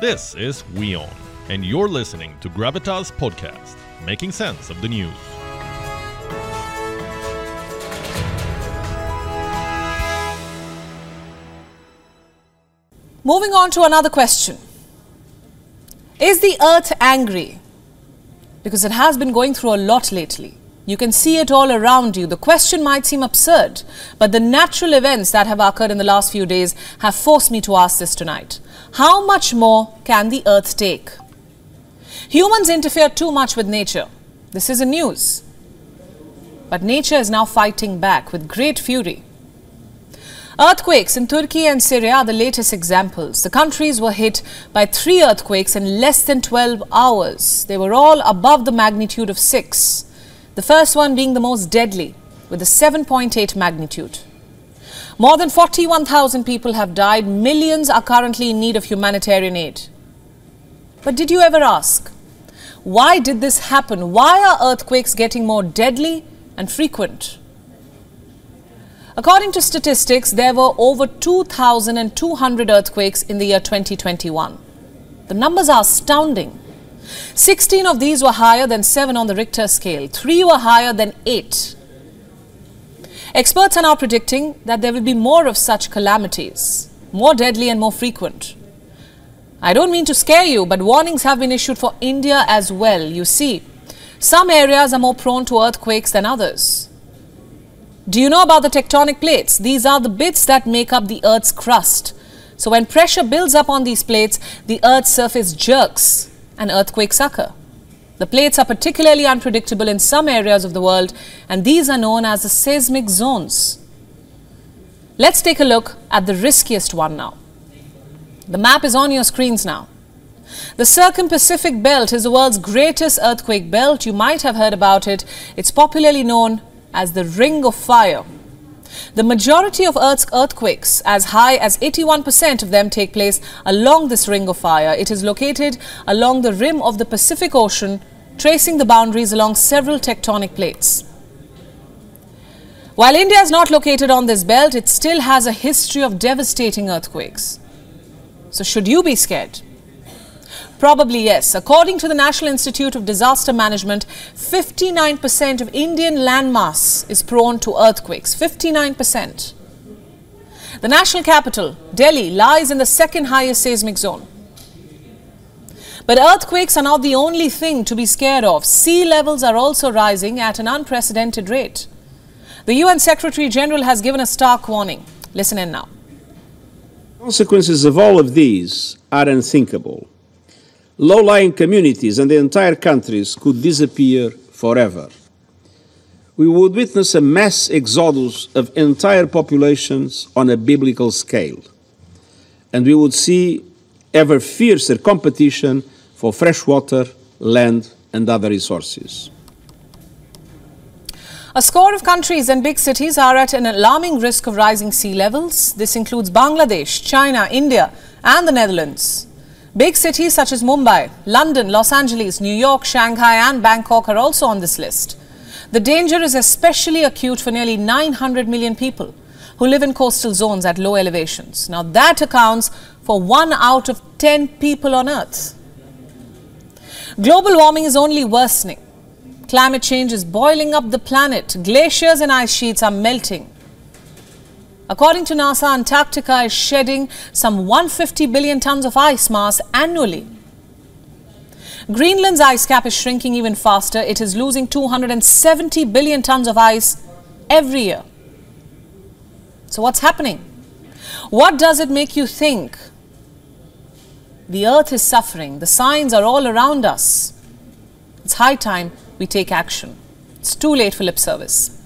This is WION, and you're listening to Gravitas Podcast, making sense of the news. Moving on to another question. Is the earth angry? Because it has been going through a lot lately. You can see it all around you. The question might seem absurd, but the natural events that have occurred in the last few days have forced me to ask this tonight. How much more can the earth take? Humans interfere too much with nature. This is a news. But nature is now fighting back with great fury. Earthquakes in Turkey and Syria are the latest examples. The countries were hit by three earthquakes in less than 12 hours. They were all above the magnitude of 6. The first one being the most deadly, with a 7.8 magnitude. More than 41,000 people have died. Millions are currently in need of humanitarian aid. But did you ever ask, why did this happen? Why are earthquakes getting more deadly and frequent? According to statistics, there were over 2,200 earthquakes in the year 2021. The numbers are astounding. 16 of these were higher than 7 on the Richter scale, 3 were higher than 8. Experts are now predicting that there will be more of such calamities, more deadly and more frequent. I don't mean to scare you, but warnings have been issued for India as well. You see, some areas are more prone to earthquakes than others. Do you know about the tectonic plates? These are the bits that make up the Earth's crust. So when pressure builds up on these plates, the Earth's surface jerks and earthquakes occur. The plates are particularly unpredictable in some areas of the world, and these are known as the seismic zones. Let's take a look at the riskiest one now. The map is on your screens now. The Circum-Pacific Belt is the world's greatest earthquake belt. You might have heard about it. It's popularly known as the Ring of Fire. The majority of Earth's earthquakes, as high as 81% of them, take place along this Ring of Fire. It is located along the rim of the Pacific Ocean, tracing the boundaries along several tectonic plates. While India is not located on this belt, it still has a history of devastating earthquakes. So, should you be scared? Probably yes. According to the National Institute of Disaster Management, 59% of Indian landmass is prone to earthquakes. 59%. The national capital, Delhi, lies in the second highest seismic zone. But earthquakes are not the only thing to be scared of. Sea levels are also rising at an unprecedented rate. The UN Secretary General has given a stark warning. Listen in now. Consequences of all of these are unthinkable. Low lying communities and the entire countries could disappear forever. We would witness a mass exodus of entire populations on a biblical scale. And we would see ever fiercer competition for fresh water, land, and other resources. A score of countries and big cities are at an alarming risk of rising sea levels. This includes Bangladesh, China, India, and the Netherlands. Big cities such as Mumbai, London, Los Angeles, New York, Shanghai, and Bangkok are also on this list. The danger is especially acute for nearly 900 million people who live in coastal zones at low elevations. Now, that accounts for one out of 10 people on Earth. Global warming is only worsening. Climate change is boiling up the planet. Glaciers and ice sheets are melting. According to NASA, Antarctica is shedding some 150 billion tons of ice mass annually. Greenland's ice cap is shrinking even faster. It is losing 270 billion tons of ice every year. So, what's happening? What does it make you think? The earth is suffering. The signs are all around us. It's high time we take action. It's too late for lip service.